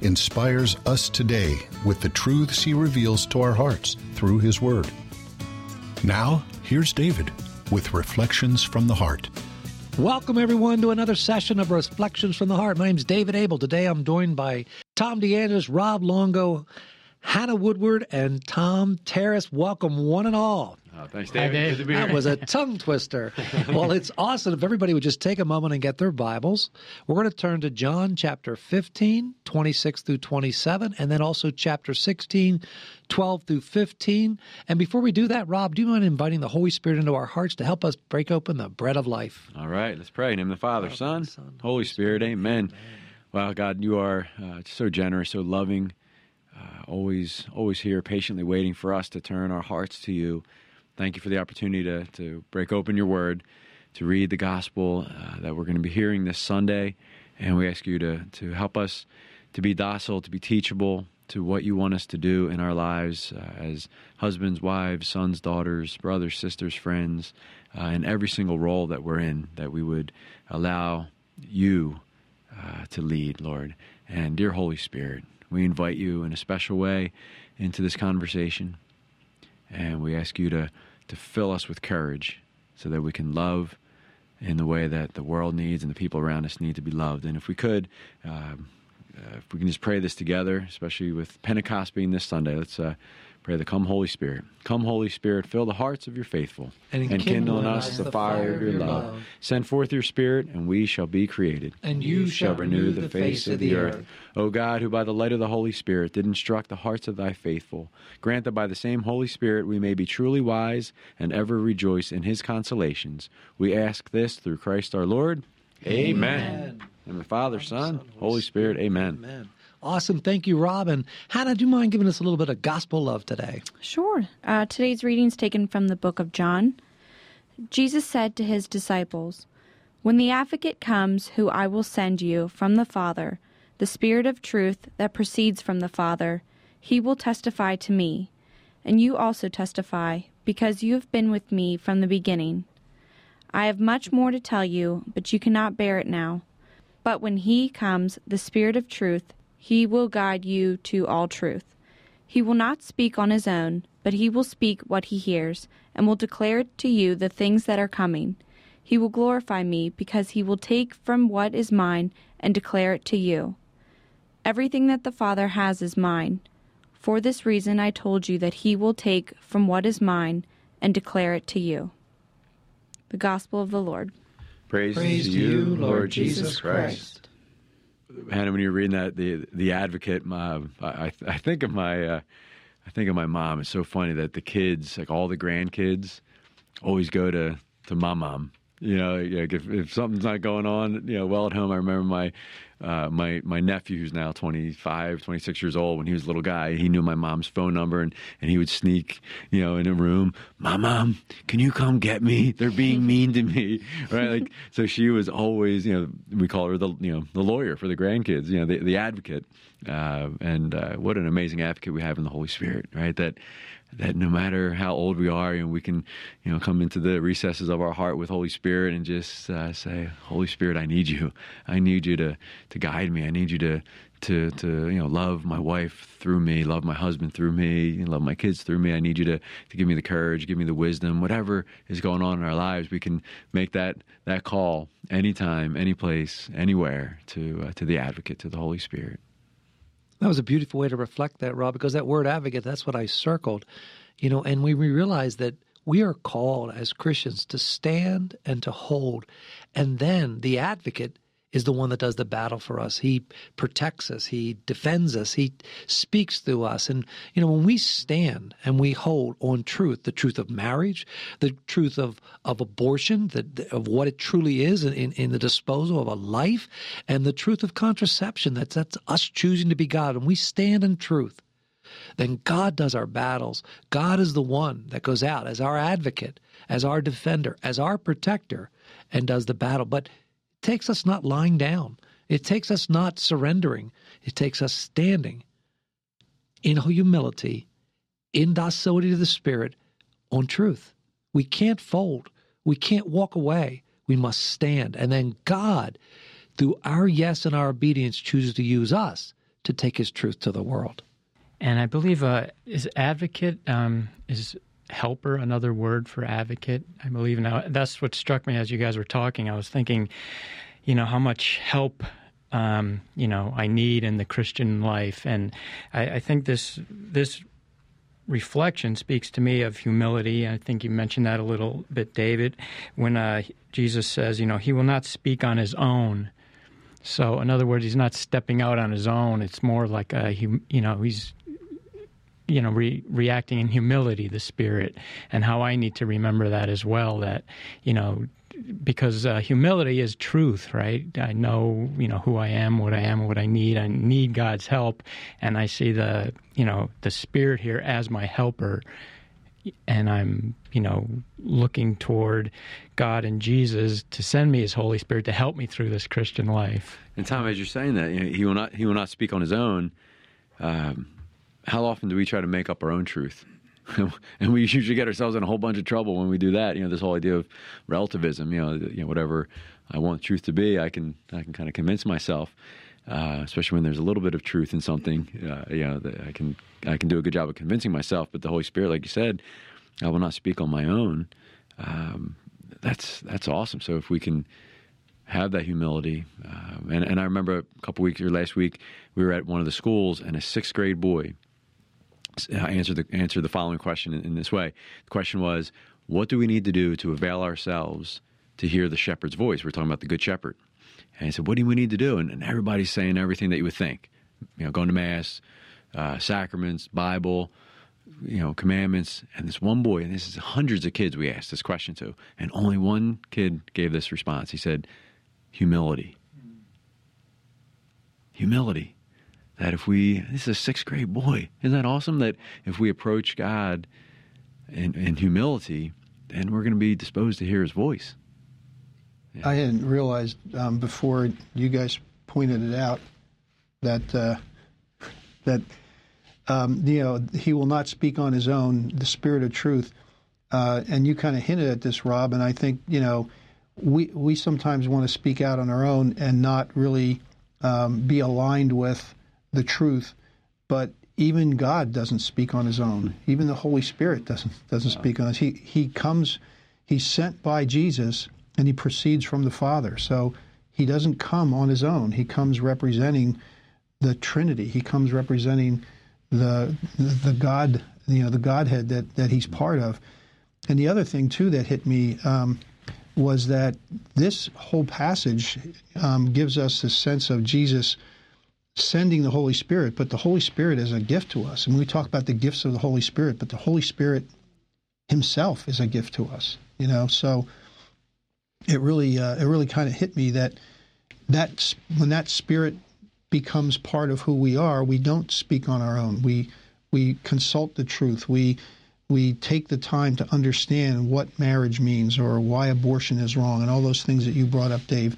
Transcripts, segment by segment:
inspires us today with the truths he reveals to our hearts through his word. Now, here's David with Reflections from the Heart. Welcome, everyone, to another session of Reflections from the Heart. My name is David Abel. Today I'm joined by Tom DeAndres, Rob Longo, Hannah Woodward, and Tom Terrace. Welcome, one and all. Oh, thanks, David. Dave. Good to be that was a tongue twister. well, it's awesome if everybody would just take a moment and get their Bibles. We're going to turn to John chapter 15, 26 through 27, and then also chapter 16, 12 through 15. And before we do that, Rob, do you mind inviting the Holy Spirit into our hearts to help us break open the bread of life? All right, let's pray. In the name of the Father, Son, Son Holy Spirit. Spirit. Amen. Amen. Well, God, you are uh, so generous, so loving, uh, always, always here, patiently waiting for us to turn our hearts to you. Thank you for the opportunity to, to break open your word, to read the gospel uh, that we're going to be hearing this Sunday. And we ask you to, to help us to be docile, to be teachable to what you want us to do in our lives uh, as husbands, wives, sons, daughters, brothers, sisters, friends, uh, in every single role that we're in, that we would allow you uh, to lead, Lord. And dear Holy Spirit, we invite you in a special way into this conversation. And we ask you to, to fill us with courage so that we can love in the way that the world needs and the people around us need to be loved. And if we could, um, uh, if we can just pray this together, especially with Pentecost being this Sunday, let's uh, Pray the come Holy Spirit. Come Holy Spirit, fill the hearts of your faithful and, and kindle in us the fire of your love. love. Send forth your Spirit, and we shall be created. And you shall renew the face of the earth. O God, who by the light of the Holy Spirit did instruct the hearts of thy faithful, grant that by the same Holy Spirit we may be truly wise and ever rejoice in his consolations. We ask this through Christ our Lord. Amen. Amen. And the Father, Son, Holy Spirit. Amen. Amen. Awesome. Thank you, Rob. And Hannah, do you mind giving us a little bit of gospel love today? Sure. Uh, today's reading is taken from the book of John. Jesus said to his disciples, When the advocate comes, who I will send you from the Father, the Spirit of truth that proceeds from the Father, he will testify to me. And you also testify, because you have been with me from the beginning. I have much more to tell you, but you cannot bear it now. But when he comes, the Spirit of truth, he will guide you to all truth. He will not speak on his own, but he will speak what he hears, and will declare to you the things that are coming. He will glorify me, because he will take from what is mine and declare it to you. Everything that the Father has is mine. For this reason I told you that he will take from what is mine and declare it to you. The Gospel of the Lord. Praise, Praise to you, Lord Jesus Christ. Hannah, when you're reading that, the the advocate, my, I I think of my uh, I think of my mom. It's so funny that the kids, like all the grandkids, always go to to my mom you know, if, if something's not going on, you know, well at home. I remember my uh, my my nephew, who's now 25, 26 years old, when he was a little guy, he knew my mom's phone number, and, and he would sneak, you know, in a room. My mom, can you come get me? They're being mean to me, right? Like, so she was always, you know, we call her the, you know, the lawyer for the grandkids, you know, the, the advocate. Uh, and uh, what an amazing advocate we have in the Holy Spirit, right? That that no matter how old we are, and we can, you know, come into the recesses of our heart with Holy Spirit and just uh, say, Holy Spirit, I need you. I need you to to guide me. I need you to to to you know love my wife through me, love my husband through me, love my kids through me. I need you to to give me the courage, give me the wisdom, whatever is going on in our lives. We can make that that call anytime, any place, anywhere to uh, to the Advocate, to the Holy Spirit. That was a beautiful way to reflect that, Rob, because that word advocate, that's what I circled. You know, and we realize that we are called as Christians to stand and to hold. And then the advocate is the one that does the battle for us. He protects us. He defends us. He speaks through us. And, you know, when we stand and we hold on truth, the truth of marriage, the truth of, of abortion, the, of what it truly is in, in, the disposal of a life, and the truth of contraception, that's, that's us choosing to be God, and we stand in truth, then God does our battles. God is the one that goes out as our advocate, as our defender, as our protector, and does the battle. But takes us not lying down, it takes us not surrendering, it takes us standing in humility, in docility to the Spirit, on truth. We can't fold, we can't walk away. We must stand. And then God, through our yes and our obedience, chooses to use us to take his truth to the world. And I believe uh, advocate um, is helper another word for advocate. I believe now that's what struck me as you guys were talking. I was thinking, you know, how much help um, you know I need in the Christian life, and I, I think this this reflection speaks to me of humility. I think you mentioned that a little bit, David, when uh, Jesus says, you know, he will not speak on his own. So, in other words, he's not stepping out on his own. It's more like a, you know, he's you know re- reacting in humility the spirit and how i need to remember that as well that you know because uh, humility is truth right? I know you know who i am what i am what i need. I need god's help and i see the you know the spirit here as my helper and i'm you know looking toward god and jesus to send me his holy spirit to help me through this christian life. And tom as you're saying that you know, he will not he will not speak on his own um, how often do we try to make up our own truth? and we usually get ourselves in a whole bunch of trouble when we do that. You know, this whole idea of relativism. You know, you know, whatever I want truth to be, I can I can kind of convince myself. Uh, especially when there's a little bit of truth in something, uh, you know, I can I can do a good job of convincing myself. But the Holy Spirit, like you said, I will not speak on my own. Um, that's that's awesome. So if we can have that humility, uh, and and I remember a couple weeks or last week we were at one of the schools, and a sixth grade boy answer the answer the following question in, in, this way. The question was, "What do we need to do to avail ourselves to hear the shepherd's voice?" We're talking about the good shepherd. And he said, "What do we need to do?" And, and everybody's saying everything that you would think. You know, going to mass, uh, sacraments, Bible, you know, commandments. And this one boy, and this is hundreds of kids we asked this question to, and only one kid gave this response. He said, "Humility." Humility that if we, this is a sixth grade boy, isn't that awesome? That if we approach God in, in humility, then we're going to be disposed to hear his voice. Yeah. I hadn't realized um, before you guys pointed it out that uh, that um, you know he will not speak on his own, the Spirit of Truth, uh, and you kind of hinted at this, Rob. And I think you know we we sometimes want to speak out on our own and not really um, be aligned with the truth, but even God doesn't speak on his own. Even the Holy Spirit doesn't doesn't speak on us. He he comes, he's sent by Jesus, and he proceeds from the Father. So he doesn't come on his own. He comes representing the Trinity. He comes representing the the God you know the Godhead that that he's part of. And the other thing too that hit me um, was that this whole passage um, gives us a sense of Jesus sending the Holy Spirit, but the Holy Spirit is a gift to us. And we talk about the gifts of the Holy Spirit, but the Holy Spirit Himself is a gift to us. You know, so it really uh, it really kind of hit me that that when that Spirit becomes part of who we are, we don't speak on our own. We we consult the truth. We we take the time to understand what marriage means or why abortion is wrong and all those things that you brought up, Dave.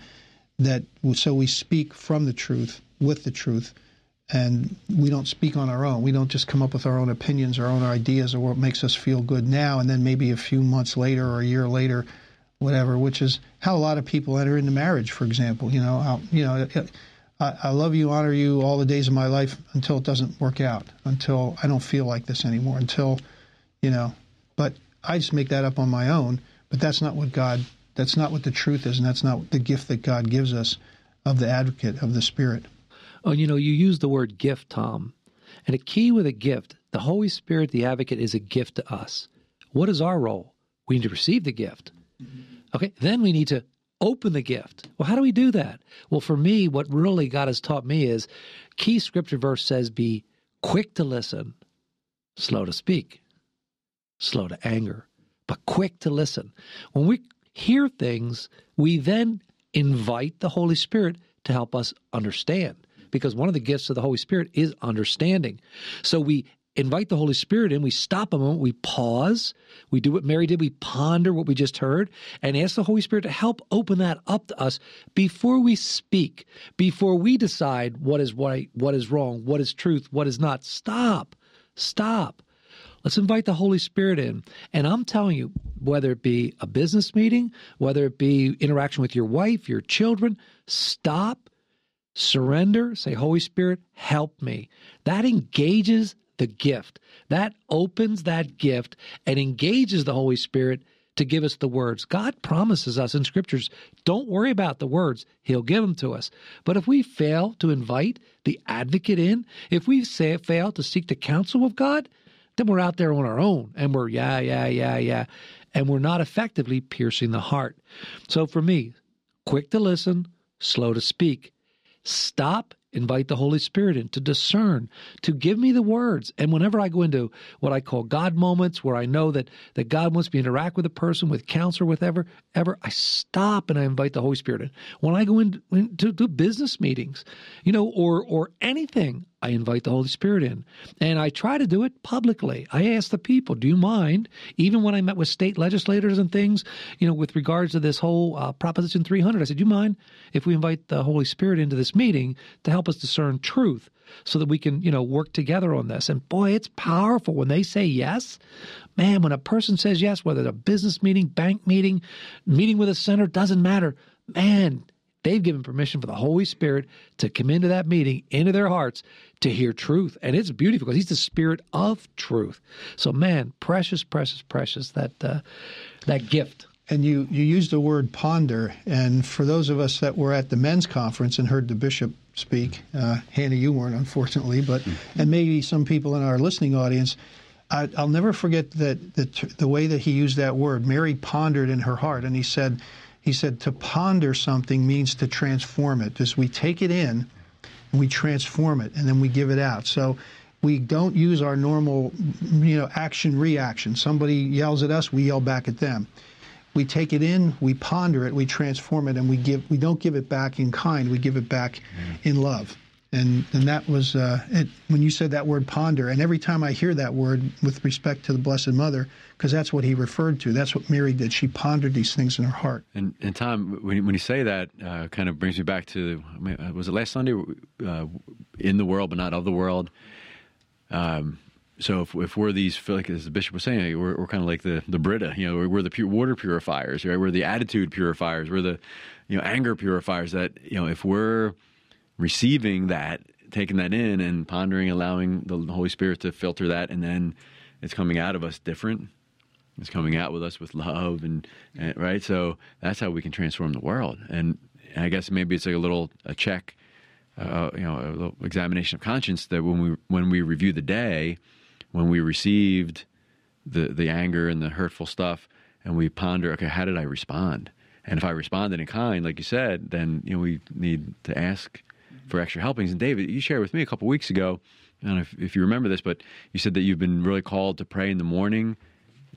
That so we speak from the truth with the truth. And we don't speak on our own. We don't just come up with our own opinions, our own ideas, or what makes us feel good now, and then maybe a few months later or a year later, whatever. Which is how a lot of people enter into marriage. For example, you know, I'll, you know, I, I love you, honor you all the days of my life until it doesn't work out, until I don't feel like this anymore, until, you know. But I just make that up on my own. But that's not what God. That's not what the truth is, and that's not the gift that God gives us of the advocate of the Spirit. Oh, you know, you use the word gift, Tom. And a key with a gift, the Holy Spirit, the advocate, is a gift to us. What is our role? We need to receive the gift. Mm-hmm. Okay, then we need to open the gift. Well, how do we do that? Well, for me, what really God has taught me is key scripture verse says, be quick to listen, slow to speak, slow to anger, but quick to listen. When we hear things, we then invite the Holy Spirit to help us understand because one of the gifts of the Holy Spirit is understanding. So we invite the Holy Spirit in, we stop a moment, we pause, we do what Mary did, we ponder what we just heard, and ask the Holy Spirit to help open that up to us before we speak, before we decide what is right, what is wrong, what is truth, what is not. Stop. Stop. Let's invite the Holy Spirit in. And I'm telling you, whether it be a business meeting, whether it be interaction with your wife, your children, stop, surrender, say, Holy Spirit, help me. That engages the gift. That opens that gift and engages the Holy Spirit to give us the words. God promises us in scriptures, don't worry about the words, He'll give them to us. But if we fail to invite the advocate in, if we say, fail to seek the counsel of God, then we're out there on our own and we're, yeah, yeah, yeah, yeah. And we're not effectively piercing the heart. So for me, quick to listen, slow to speak. Stop invite the Holy Spirit in to discern, to give me the words. And whenever I go into what I call God moments, where I know that that God wants me to interact with a person, with counsel, with ever, ever, I stop and I invite the Holy Spirit in. When I go into, into to business meetings, you know, or or anything, I invite the Holy Spirit in. And I try to do it publicly. I ask the people, do you mind? Even when I met with state legislators and things, you know, with regards to this whole uh, Proposition 300, I said, do you mind if we invite the Holy Spirit into this meeting to help us discern truth so that we can, you know, work together on this? And boy, it's powerful when they say yes. Man, when a person says yes, whether it's a business meeting, bank meeting, meeting with a senator, doesn't matter. Man, they've given permission for the Holy Spirit to come into that meeting, into their hearts, to hear truth. And it's beautiful because He's the Spirit of truth. So, man, precious, precious, precious that uh, that gift. And you, you used the word ponder. And for those of us that were at the men's conference and heard the bishop speak, uh, Hannah, you weren't, unfortunately, but and maybe some people in our listening audience. I, will never forget that the, the way that he used that word. Mary pondered in her heart, and he said, he said to ponder something means to transform it. As we take it in and we transform it and then we give it out. So we don't use our normal, you know, action reaction. Somebody yells at us, we yell back at them. We take it in, we ponder it, we transform it, and we give. We don't give it back in kind. We give it back mm. in love and and that was uh, it, when you said that word ponder. And every time I hear that word with respect to the Blessed Mother, because that's what he referred to. That's what Mary did. She pondered these things in her heart. And, and Tom, when, when you say that, uh, kind of brings me back to uh, was it last Sunday? Uh, in the world, but not of the world. Um, so if, if we're these, like as the bishop was saying, we're, we're kind of like the the Brita, you know, we're, the water purifiers, right? We're the attitude purifiers. We're the, you know, anger purifiers. That you know, if we're receiving that, taking that in, and pondering, allowing the Holy Spirit to filter that, and then it's coming out of us different. It's coming out with us with love, and, and right. So that's how we can transform the world. And I guess maybe it's like a little a check, uh, you know, a little examination of conscience that when we when we review the day, when we received the the anger and the hurtful stuff, and we ponder, okay, how did I respond? And if I responded in kind, like you said, then you know we need to ask for extra helpings. And David, you shared with me a couple weeks ago, I don't know if, if you remember this, but you said that you've been really called to pray in the morning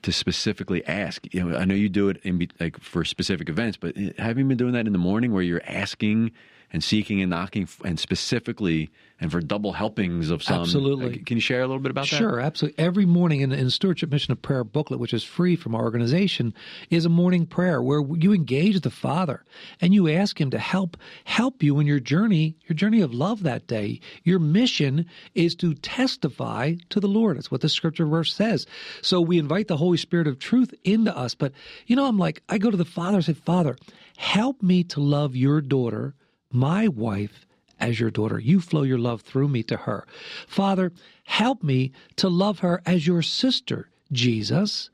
to specifically ask. You know, I know you do it in like for specific events, but have you been doing that in the morning where you're asking and seeking and knocking and specifically and for double helpings of some. Absolutely. Uh, can you share a little bit about sure, that? Sure, absolutely. Every morning in, in Stewardship Mission of Prayer booklet, which is free from our organization, is a morning prayer where you engage the Father and you ask Him to help help you in your journey, your journey of love that day. Your mission is to testify to the Lord. That's what the scripture verse says. So we invite the Holy Spirit of truth into us. But you know, I'm like, I go to the Father and say, Father, help me to love your daughter, my wife as your daughter. You flow your love through me to her. Father, help me to love her as your sister, Jesus.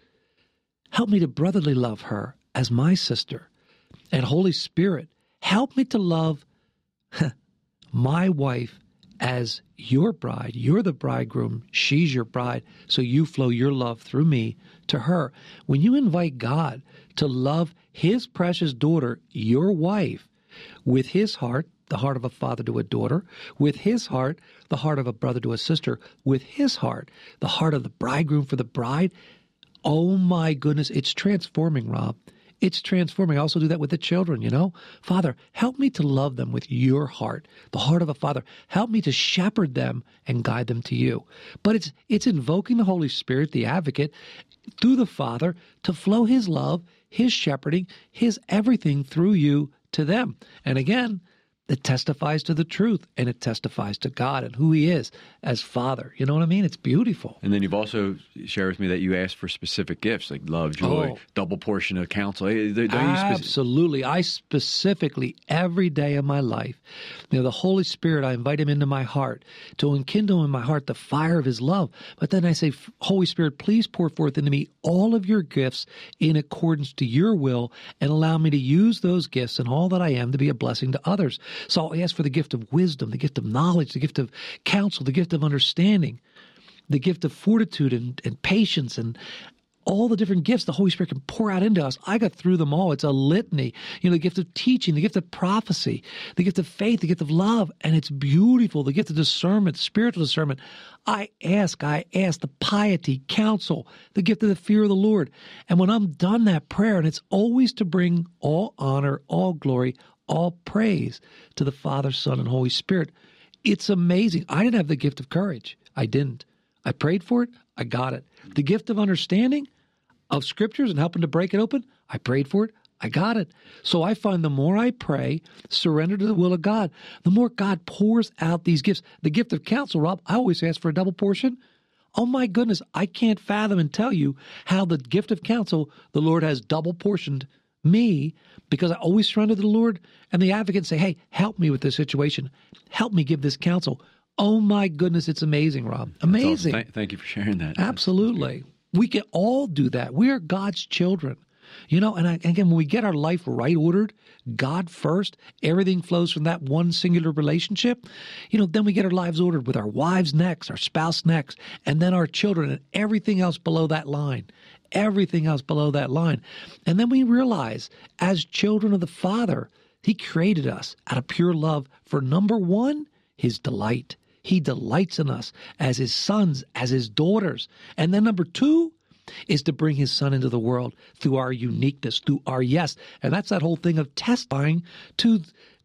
Help me to brotherly love her as my sister. And Holy Spirit, help me to love my wife as your bride. You're the bridegroom, she's your bride. So you flow your love through me to her. When you invite God to love his precious daughter, your wife, with his heart, the heart of a father to a daughter, with his heart, the heart of a brother to a sister, with his heart, the heart of the bridegroom for the bride. Oh my goodness, it's transforming, Rob. It's transforming. I also do that with the children, you know? Father, help me to love them with your heart, the heart of a father. Help me to shepherd them and guide them to you. But it's it's invoking the Holy Spirit, the advocate, through the Father to flow his love, his shepherding, his everything through you to them. And again, it testifies to the truth and it testifies to God and who He is as Father. You know what I mean? It's beautiful. And then you've also shared with me that you asked for specific gifts like love, joy, oh. double portion of counsel. Absolutely. I specifically, every day of my life, you know, the Holy Spirit, I invite Him into my heart to enkindle in my heart the fire of His love. But then I say, Holy Spirit, please pour forth into me all of your gifts in accordance to your will and allow me to use those gifts and all that I am to be a blessing to others. So I ask for the gift of wisdom, the gift of knowledge, the gift of counsel, the gift of understanding, the gift of fortitude and, and patience and all the different gifts the Holy Spirit can pour out into us. I got through them all. It's a litany. You know, the gift of teaching, the gift of prophecy, the gift of faith, the gift of love, and it's beautiful. The gift of discernment, spiritual discernment. I ask, I ask the piety, counsel, the gift of the fear of the Lord. And when I'm done that prayer, and it's always to bring all honor, all glory, all praise to the Father, Son, and Holy Spirit. It's amazing. I didn't have the gift of courage. I didn't. I prayed for it. I got it. The gift of understanding of scriptures and helping to break it open. I prayed for it. I got it. So I find the more I pray, surrender to the will of God, the more God pours out these gifts. The gift of counsel, Rob, I always ask for a double portion. Oh my goodness, I can't fathom and tell you how the gift of counsel the Lord has double portioned me because I always surrender to the Lord and the advocate say, Hey, help me with this situation. Help me give this counsel. Oh my goodness, it's amazing, Rob. Amazing. Awesome. Thank you for sharing that. Absolutely. We can all do that. We are God's children. You know, and I, again, when we get our life right ordered, God first, everything flows from that one singular relationship. You know, then we get our lives ordered with our wives next, our spouse next, and then our children and everything else below that line everything else below that line. And then we realize, as children of the Father, He created us out of pure love for number one, His delight. He delights in us as His sons, as His daughters. And then number two, is to bring his son into the world through our uniqueness, through our yes. And that's that whole thing of testifying to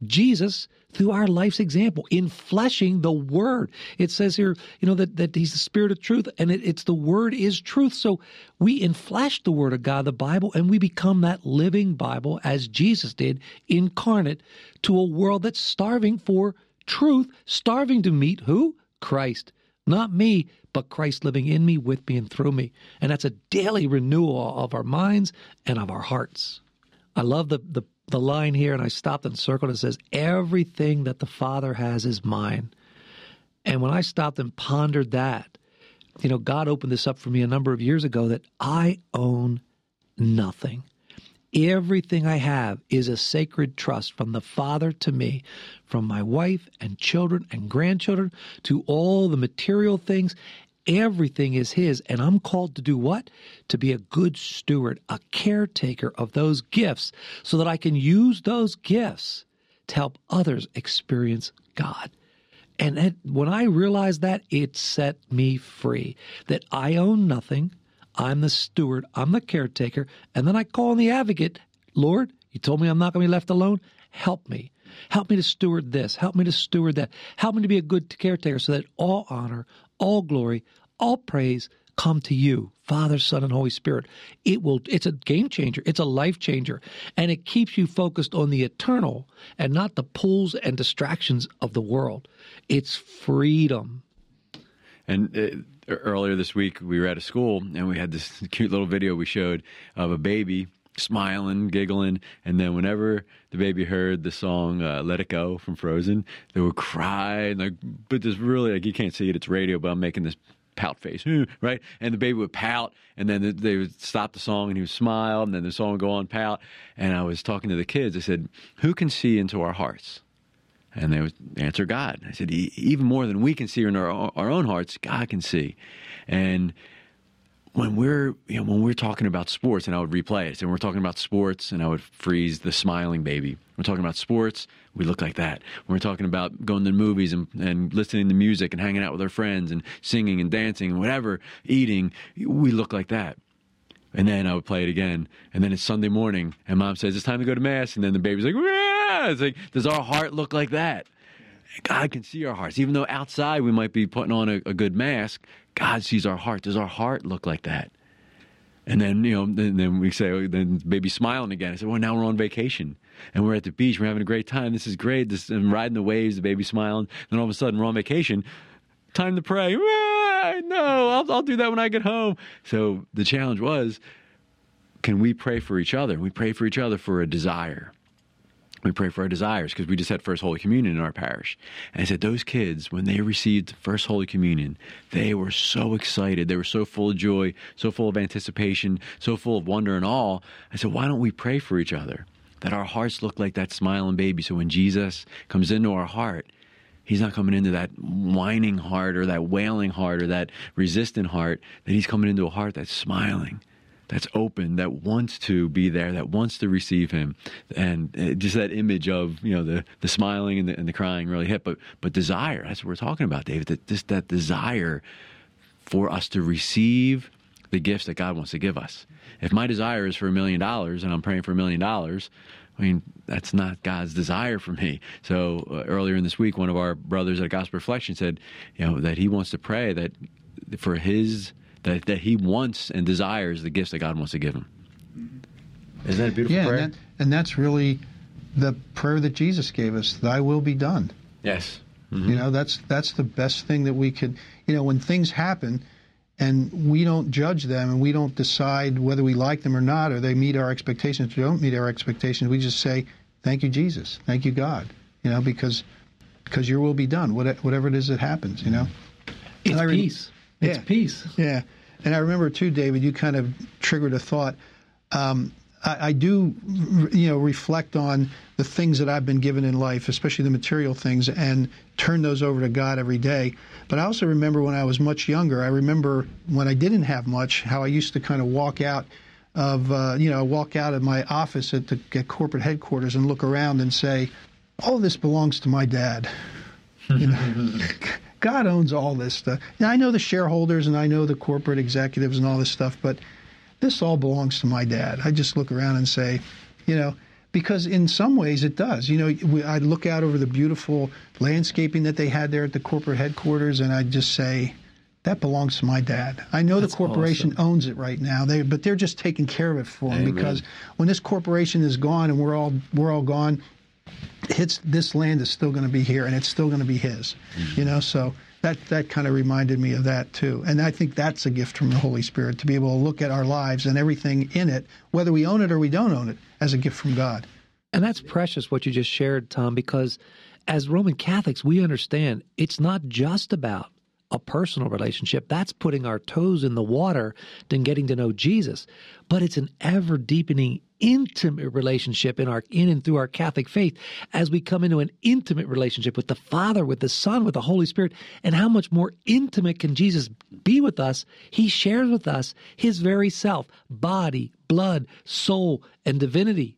Jesus through our life's example, in fleshing the word. It says here, you know, that, that he's the spirit of truth and it, it's the word is truth. So we inflesh the word of God, the Bible, and we become that living Bible as Jesus did, incarnate to a world that's starving for truth, starving to meet who? Christ. Not me, but Christ living in me, with me, and through me. And that's a daily renewal of our minds and of our hearts. I love the, the the line here, and I stopped and circled. It says, Everything that the Father has is mine. And when I stopped and pondered that, you know, God opened this up for me a number of years ago that I own nothing. Everything I have is a sacred trust from the Father to me, from my wife and children and grandchildren to all the material things. Everything is His, and I'm called to do what? To be a good steward, a caretaker of those gifts, so that I can use those gifts to help others experience God. And it, when I realized that, it set me free that I own nothing. I'm the steward, I'm the caretaker. And then I call on the advocate Lord, you told me I'm not going to be left alone. Help me. Help me to steward this. Help me to steward that. Help me to be a good caretaker so that all honor, all glory, all praise come to you, Father, Son, and Holy Spirit. It will it's a game changer. It's a life changer. And it keeps you focused on the eternal and not the pulls and distractions of the world. It's freedom. And uh, earlier this week, we were at a school and we had this cute little video we showed of a baby smiling, giggling, and then whenever the baby heard the song uh, "Let It Go" from Frozen, they would cry and like, but this really like you can't see it, it's radio, but I'm making this pout face, right? And the baby would pout, and then they would stop the song, and he would smile, and then the song would go on pout. And I was talking to the kids. I said, "Who can see into our hearts?" And they would answer God. I said, "Even more than we can see in our our own hearts, God can see." And when we're you know when we're talking about sports and I would replay it and we're talking about sports and I would freeze the smiling baby we're talking about sports we look like that when we're talking about going to the movies and, and listening to music and hanging out with our friends and singing and dancing and whatever eating we look like that And then I would play it again. And then it's Sunday morning, and mom says, It's time to go to Mass. And then the baby's like, Wah! It's like, Does our heart look like that? God can see our hearts. Even though outside we might be putting on a, a good mask, God sees our heart. Does our heart look like that? And then, you know, then, then we say, oh, then baby smiling again. I said, well, now we're on vacation and we're at the beach. We're having a great time. This is great. This and riding the waves, the baby smiling. Then all of a sudden we're on vacation. Time to pray. Ah, no, I'll, I'll do that when I get home. So the challenge was, can we pray for each other? We pray for each other for a desire we pray for our desires because we just had First Holy Communion in our parish. And I said, those kids, when they received First Holy Communion, they were so excited. They were so full of joy, so full of anticipation, so full of wonder and awe. I said, why don't we pray for each other? That our hearts look like that smiling baby. So when Jesus comes into our heart, He's not coming into that whining heart or that wailing heart or that resistant heart, that He's coming into a heart that's smiling that's open, that wants to be there, that wants to receive him, and uh, just that image of you know the the smiling and the, and the crying really hit. But but desire, that's what we're talking about, David. That just that desire for us to receive the gifts that God wants to give us. If my desire is for a million dollars and I'm praying for a million dollars, I mean, that's not God's desire for me. So uh, earlier in this week, one of our brothers at Gospel Reflection said, you know, that he wants to pray that for his that, that he wants and desires the gifts that God wants to give him. Isn't that a beautiful yeah, prayer? And, that, and that's really the prayer that Jesus gave us, thy will be done. Yes. Mm-hmm. You know, that's that's the best thing that we could, you know, when things happen and we don't judge them and we don't decide whether we like them or not or they meet our expectations or don't meet our expectations, we just say, thank you Jesus, thank you God, you know, because because your will be done, whatever it is that happens, you know. It's peace. It's yeah. peace. Yeah. And I remember too, David, you kind of triggered a thought. Um, I, I, do, you know, reflect on the things that I've been given in life, especially the material things, and turn those over to God every day. But I also remember when I was much younger. I remember when I didn't have much, how I used to kind of walk out of, uh, you know, walk out of my office at the at corporate headquarters and look around and say, "All this belongs to my dad." You know, God owns all this stuff. Now, I know the shareholders and I know the corporate executives and all this stuff, but this all belongs to my dad. I just look around and say, you know, because in some ways it does. You know, we, I look out over the beautiful landscaping that they had there at the corporate headquarters, and I just say, that belongs to my dad. I know That's the corporation awesome. owns it right now, they, but they're just taking care of it for him because when this corporation is gone and we're all we're all gone, hits this land is still going to be here and it's still going to be his mm-hmm. you know so that that kind of reminded me of that too and i think that's a gift from the holy spirit to be able to look at our lives and everything in it whether we own it or we don't own it as a gift from god and that's precious what you just shared tom because as roman catholics we understand it's not just about a personal relationship. That's putting our toes in the water than getting to know Jesus. But it's an ever deepening intimate relationship in our in and through our Catholic faith as we come into an intimate relationship with the Father, with the Son, with the Holy Spirit. And how much more intimate can Jesus be with us? He shares with us his very self, body, blood, soul, and divinity,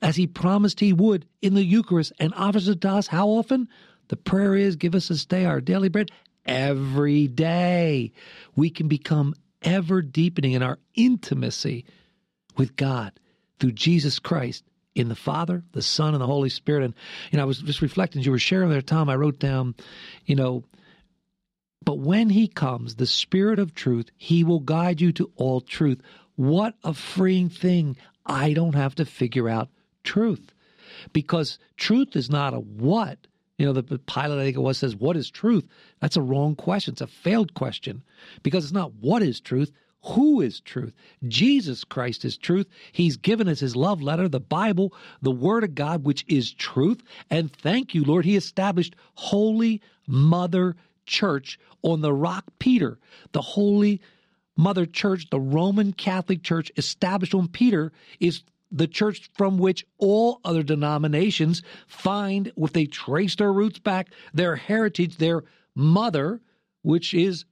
as he promised he would in the Eucharist and offers it to us how often? The prayer is, Give us this day our daily bread every day. We can become ever deepening in our intimacy with God through Jesus Christ in the Father, the Son, and the Holy Spirit. And, you know, I was just reflecting you were sharing there, Tom, I wrote down, you know, but when he comes, the Spirit of truth, he will guide you to all truth. What a freeing thing. I don't have to figure out truth because truth is not a what, you know, the Pilate, I think it was, says, What is truth? That's a wrong question. It's a failed question because it's not what is truth. Who is truth? Jesus Christ is truth. He's given us his love letter, the Bible, the Word of God, which is truth. And thank you, Lord, he established Holy Mother Church on the rock Peter, the Holy Mother Church, the Roman Catholic Church established on Peter, is the church from which all other denominations find, if they trace their roots back, their heritage, their mother, which is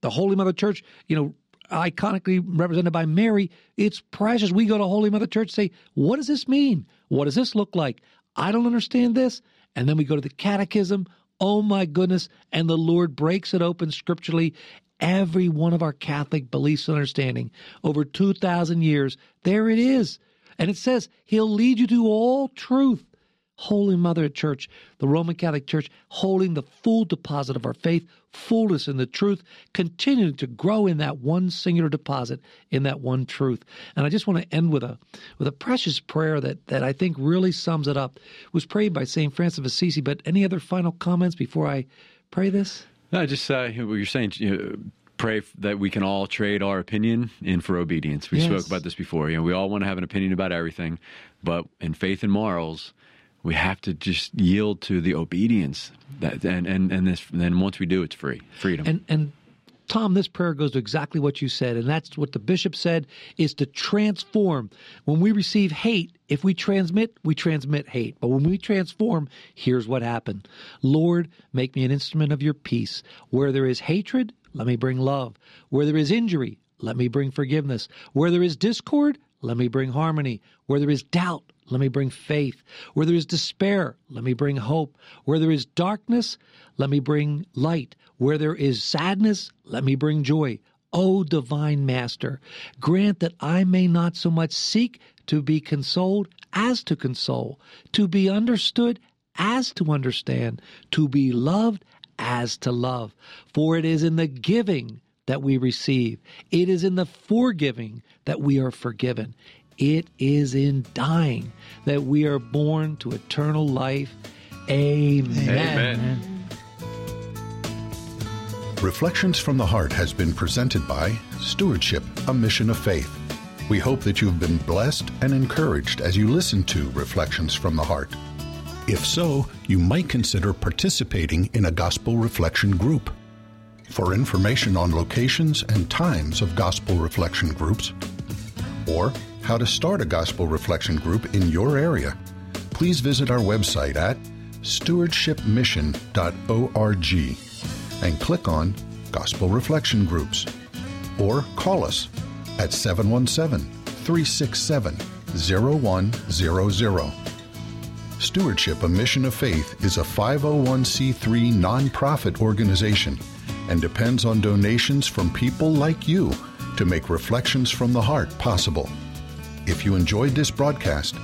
the Holy Mother Church, you know, iconically represented by Mary. It's precious. We go to Holy Mother Church say, what does this mean? What does this look like? I don't understand this. And then we go to the catechism. Oh my goodness. And the Lord breaks it open scripturally. Every one of our Catholic beliefs and understanding over 2,000 years, there it is. And it says, He'll lead you to all truth. Holy Mother Church, the Roman Catholic Church, holding the full deposit of our faith, fullness in the truth, continuing to grow in that one singular deposit, in that one truth. And I just want to end with a with a precious prayer that that I think really sums it up. It was prayed by Saint Francis of Assisi. But any other final comments before I pray this? No, just uh, what you're saying. You know, pray that we can all trade our opinion in for obedience. We yes. spoke about this before. You know, we all want to have an opinion about everything, but in faith and morals, we have to just yield to the obedience that and and and this then once we do it's free freedom and and Tom, this prayer goes to exactly what you said, and that's what the bishop said is to transform. When we receive hate, if we transmit, we transmit hate. But when we transform, here's what happened. Lord, make me an instrument of your peace. Where there is hatred, let me bring love. Where there is injury, let me bring forgiveness. Where there is discord, let me bring harmony. Where there is doubt, let me bring faith. Where there is despair, let me bring hope. Where there is darkness, let me bring light. Where there is sadness, let me bring joy. O divine Master, grant that I may not so much seek to be consoled as to console, to be understood as to understand, to be loved as to love. For it is in the giving that we receive, it is in the forgiving that we are forgiven. It is in dying that we are born to eternal life. Amen. Amen. Reflections from the Heart has been presented by Stewardship, a Mission of Faith. We hope that you've been blessed and encouraged as you listen to Reflections from the Heart. If so, you might consider participating in a gospel reflection group. For information on locations and times of gospel reflection groups, or how to start a gospel reflection group in your area, please visit our website at stewardshipmission.org and click on Gospel Reflection Groups or call us at 717 367 0100. Stewardship, a Mission of Faith, is a 501c3 nonprofit organization and depends on donations from people like you to make Reflections from the Heart possible. If you enjoyed this broadcast,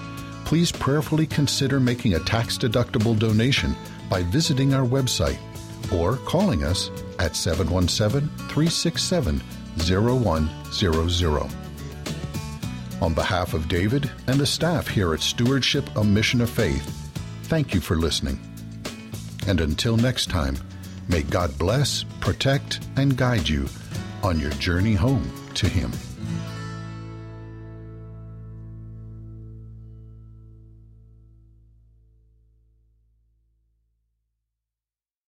please prayerfully consider making a tax deductible donation by visiting our website or calling us at 717 367 0100. On behalf of David and the staff here at Stewardship, a Mission of Faith, thank you for listening. And until next time, may God bless, protect, and guide you on your journey home to Him.